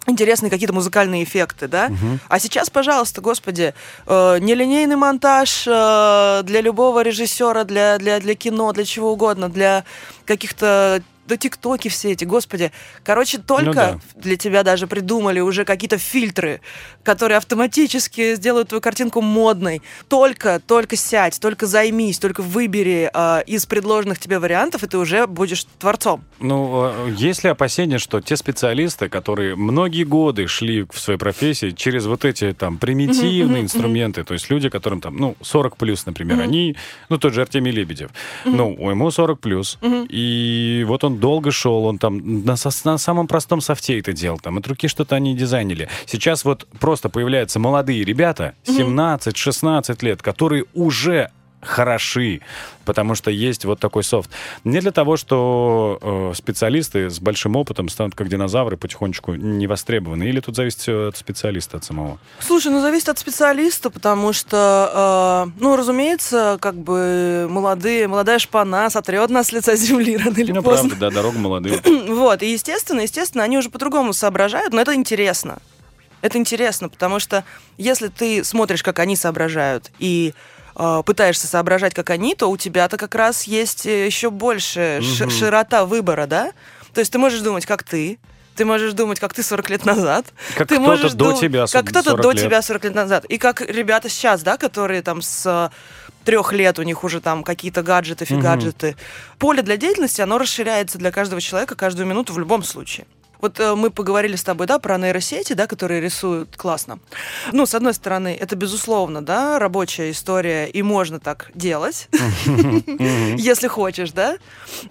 интересные какие-то музыкальные эффекты, да? Угу. А сейчас, пожалуйста, господи, э, нелинейный монтаж э, для любого режиссера, для, для, для кино, для чего угодно, для каких-то да тиктоки все эти, господи. Короче, только ну, да. для тебя даже придумали уже какие-то фильтры, которые автоматически сделают твою картинку модной. Только, только сядь, только займись, только выбери э, из предложенных тебе вариантов, и ты уже будешь творцом. Ну, а, есть ли опасения, что те специалисты, которые многие годы шли в своей профессии через вот эти там примитивные инструменты, то есть люди, которым там, ну, 40 плюс, например, они, ну, тот же Артемий Лебедев, ну, ему 40 плюс, и вот он долго шел, он там на, на самом простом софте это делал, там от руки что-то они дизайнили. Сейчас вот просто появляются молодые ребята, 17-16 лет, которые уже хороши, потому что есть вот такой софт. Не для того, что э, специалисты с большим опытом станут как динозавры потихонечку не востребованы, или тут зависит все от специалиста, от самого? Слушай, ну зависит от специалиста, потому что, э, ну, разумеется, как бы молодые, молодая шпана сотрет нас с лица земли рано или ну, поздно. правда, да, дорога молодые. <clears throat> вот, и естественно, естественно, они уже по-другому соображают, но это интересно. Это интересно, потому что если ты смотришь, как они соображают, и э, пытаешься соображать, как они, то у тебя-то как раз есть э, еще больше угу. широта выбора, да? То есть ты можешь думать, как ты, ты можешь думать, как ты 40 лет назад. Как ты можешь до дум... тебя Как кто-то до лет. тебя 40 лет назад. И как ребята сейчас, да, которые там с трех лет у них уже там какие-то гаджеты, фигаджеты. Угу. Поле для деятельности, оно расширяется для каждого человека каждую минуту в любом случае. Вот э, мы поговорили с тобой, да, про нейросети, да, которые рисуют классно. Ну, с одной стороны, это безусловно, да, рабочая история, и можно так делать, <laughs> если хочешь, да.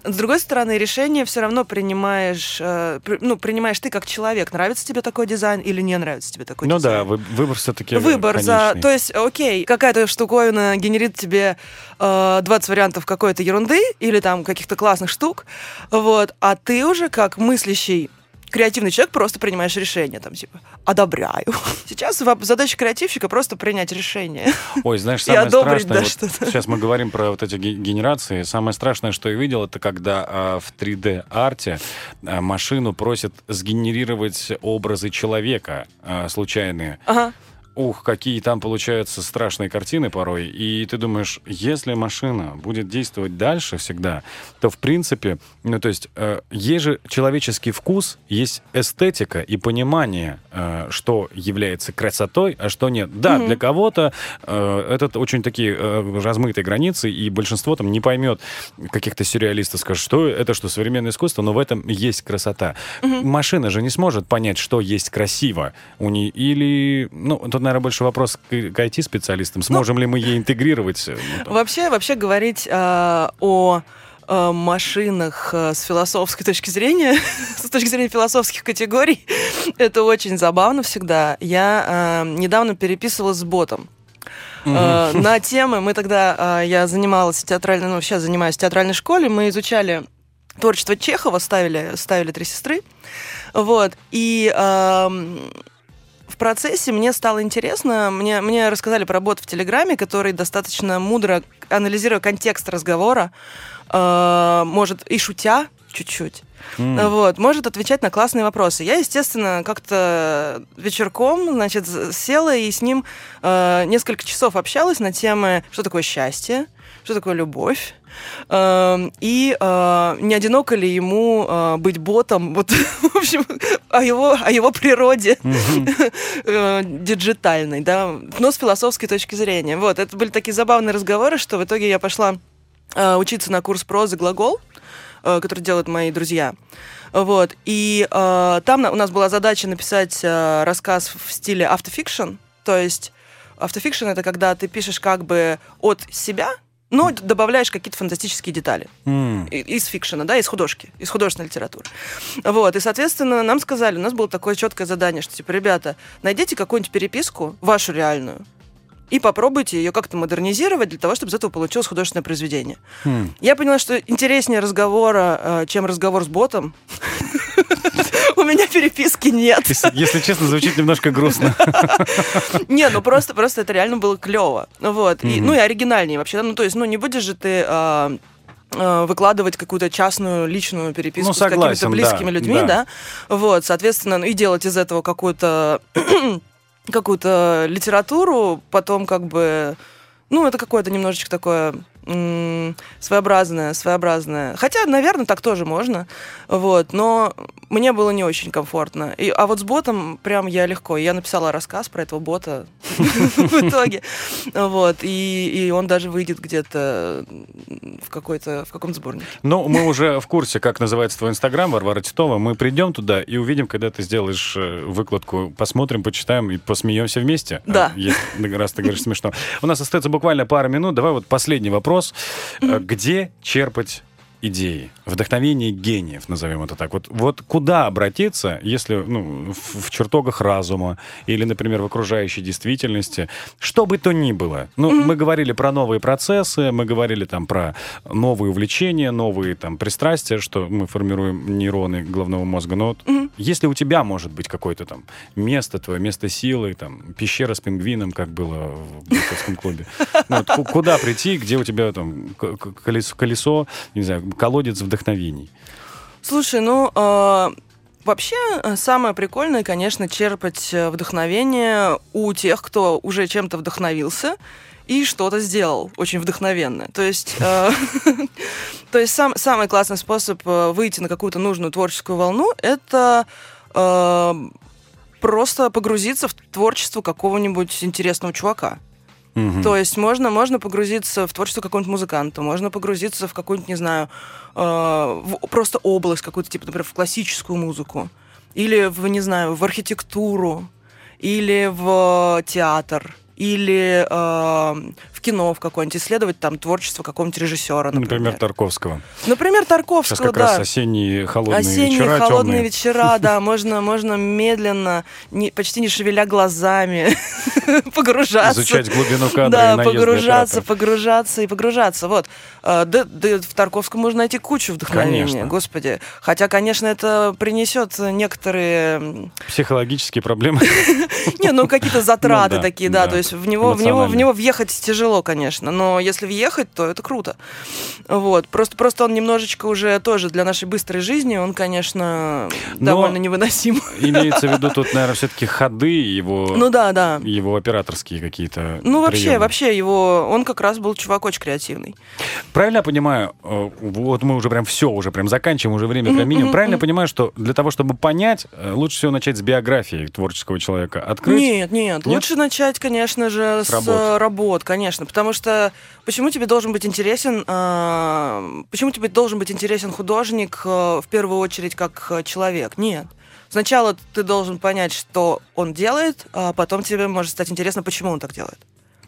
С другой стороны, решение все равно принимаешь, э, ну, принимаешь ты как человек. Нравится тебе такой дизайн или не нравится тебе такой дизайн? Ну да, выбор все-таки Выбор за... То есть, окей, какая-то штуковина генерит тебе 20 э, вариантов какой-то ерунды или там каких-то классных штук, вот, а ты уже как мыслящий креативный человек, просто принимаешь решение, там, типа, одобряю. <laughs> Сейчас задача креативщика просто принять решение. <laughs> Ой, знаешь, самое страшное, да, вот сейчас мы говорим про вот эти генерации, самое страшное, что я видел, это когда а, в 3D-арте а, машину просят сгенерировать образы человека а, случайные. Ага ух, какие там получаются страшные картины порой. И ты думаешь, если машина будет действовать дальше всегда, то в принципе, ну то есть э, есть же человеческий вкус, есть эстетика и понимание, э, что является красотой, а что нет. Да, mm-hmm. для кого-то э, это очень такие э, размытые границы, и большинство там не поймет каких-то сюрреалистов, скажет, что это, что современное искусство, но в этом есть красота. Mm-hmm. Машина же не сможет понять, что есть красиво у нее, или, ну, тут, наверное, больше вопрос к, к IT-специалистам. Сможем ну, ли мы ей интегрировать? Э, ну, вообще, вообще говорить э, о э, машинах э, с философской точки зрения, <laughs> с точки зрения философских категорий, <laughs> это очень забавно всегда. Я э, недавно переписывалась с ботом. Э, на темы мы тогда, э, я занималась театральной, ну, сейчас занимаюсь в театральной школе, мы изучали творчество Чехова, ставили, ставили «Три сестры», вот, и э, в процессе мне стало интересно, мне, мне рассказали про бот в Телеграме, который достаточно мудро, анализируя контекст разговора, э, может и шутя чуть-чуть, Mm. Вот, может отвечать на классные вопросы. Я, естественно, как-то вечерком, значит, села и с ним э, несколько часов общалась на темы, что такое счастье, что такое любовь, э, и э, не одиноко ли ему э, быть ботом, <laughs> вот, в общем, о его, о его природе <laughs> э, диджитальной, да, но с философской точки зрения. Вот, это были такие забавные разговоры, что в итоге я пошла учиться на курс прозы «Глагол», который делают мои друзья. Вот, и э, там у нас была задача написать э, рассказ в стиле автофикшн, то есть автофикшн это когда ты пишешь как бы от себя, но добавляешь какие-то фантастические детали mm. из фикшена, да, из художки, из художественной литературы. Вот, и, соответственно, нам сказали, у нас было такое четкое задание, что, типа, ребята, найдите какую-нибудь переписку, вашу реальную, и попробуйте ее как-то модернизировать для того, чтобы из этого получилось художественное произведение. Mm. Я поняла, что интереснее разговора, э, чем разговор с ботом. У меня переписки нет. Если честно, звучит немножко грустно. <laughs> Не, ну просто, просто это реально было клево. Вот. Ну и оригинальнее вообще. Ну, то есть, ну, не будешь же ты а, а, выкладывать какую-то частную личную переписку ну, согласен, с какими-то близкими да, людьми, да. да, вот, соответственно, ну, и делать из этого какую-то <clears throat> какую-то литературу, потом как бы, ну, это какое-то немножечко такое своеобразная, своеобразная. Хотя, наверное, так тоже можно. Вот, но мне было не очень комфортно. И, а вот с ботом прям я легко. Я написала рассказ про этого бота <laughs> в итоге. Вот, и, он даже выйдет где-то в какой-то в каком-то сборнике. Ну, мы уже в курсе, как называется твой инстаграм, Варвара Титова. Мы придем туда и увидим, когда ты сделаешь э, выкладку. Посмотрим, почитаем и посмеемся вместе. Да. Раз ты говоришь смешно. У нас остается буквально пара минут. Давай вот последний вопрос вопрос. Mm-hmm. Где черпать идеи, вдохновение гениев, назовем это так. Вот, вот куда обратиться, если ну, в, в чертогах разума или, например, в окружающей действительности, что бы то ни было. Ну, mm-hmm. мы говорили про новые процессы, мы говорили там про новые увлечения, новые там пристрастия, что мы формируем нейроны головного мозга. Но вот mm-hmm. Если у тебя может быть какое-то там место твое, место силы, там пещера с пингвином, как было в бойцовском клубе, ну, куда прийти, где у тебя там колесо, не знаю, колодец вдохновений? Слушай, ну... Э... Вообще, э, самое прикольное, конечно, черпать э, вдохновение у тех, кто уже чем-то вдохновился и что-то сделал очень вдохновенное. То есть, э, <laughs> то есть сам, самый классный способ выйти на какую-то нужную творческую волну — это просто погрузиться в творчество какого-нибудь интересного чувака. Угу. То есть можно, можно погрузиться в творчество какого-нибудь музыканта, можно погрузиться в какую-нибудь, не знаю, э, в просто область какую-то, типа, например, в классическую музыку, или в, не знаю, в архитектуру, или в театр, или э, в в кино в какое-нибудь, исследовать там творчество какого-нибудь режиссера, например. Например, Тарковского. Например, Сейчас Тарковского, как да. раз осенние холодные Осенние вечера холодные темные. вечера, <laughs> да, можно, можно медленно, не, почти не шевеля глазами, <laughs> погружаться. Изучать глубину кадра Да, погружаться, погружаться и погружаться. Вот. А, Да, да в Тарковском можно найти кучу вдохновения, Конечно. господи. Хотя, конечно, это принесет некоторые, Психологические проблемы. <laughs> не, ну какие-то затраты да, такие, да, то есть в него, в него, в Эмоциональные. него въехать тяжело, конечно, но если въехать, то это круто. Вот. Просто, просто он немножечко уже тоже для нашей быстрой жизни, он, конечно, Но- довольно невыносим. Имеется в виду <laughs> тут, наверное, все-таки ходы его, Ну да, да. его операторские какие-то Ну, вообще, приемы. вообще его, он как раз был чувак очень креативный. Правильно я понимаю, э, вот мы уже прям все, уже прям заканчиваем, уже время прям минимум. Правильно я понимаю, что для того, чтобы понять, э, лучше всего начать с биографии творческого человека. Открыть? Нет, нет, лучше начать, конечно же, С с, работ. э, работ, конечно, потому что почему тебе должен быть интересен, э, почему тебе должен быть интересен художник э, в первую очередь как э, человек? Нет. Сначала ты должен понять, что он делает, а потом тебе может стать интересно, почему он так делает.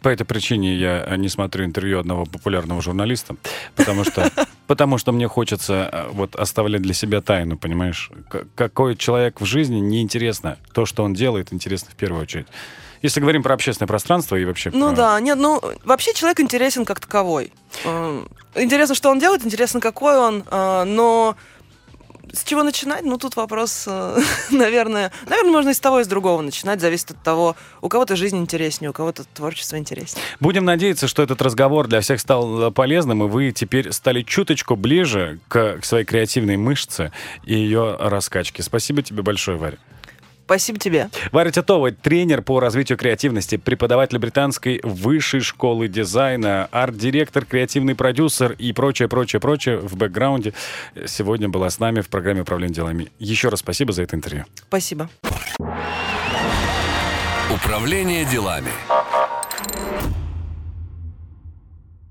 По этой причине я э, не смотрю интервью одного популярного журналиста, потому что, <laughs> потому что мне хочется э, вот оставлять для себя тайну, понимаешь? Какой человек в жизни неинтересно. То, что он делает, интересно в первую очередь. Если говорим про общественное пространство и вообще Ну про- да, нет, ну вообще человек интересен как таковой. Э, Интересно, что он делает, интересно, какой он, э, но с чего начинать? Ну, тут вопрос, э, <laughs> наверное, наверное, можно и с того, и с другого начинать, зависит от того, у кого-то жизнь интереснее, у кого-то творчество интереснее. Будем надеяться, что этот разговор для всех стал полезным, и вы теперь стали чуточку ближе к, к своей креативной мышце и ее раскачке. Спасибо тебе большое, Варя. Спасибо тебе. Варя Титова, тренер по развитию креативности, преподаватель британской высшей школы дизайна, арт-директор, креативный продюсер и прочее, прочее, прочее в бэкграунде. Сегодня была с нами в программе «Управление делами». Еще раз спасибо за это интервью. Спасибо. Управление делами.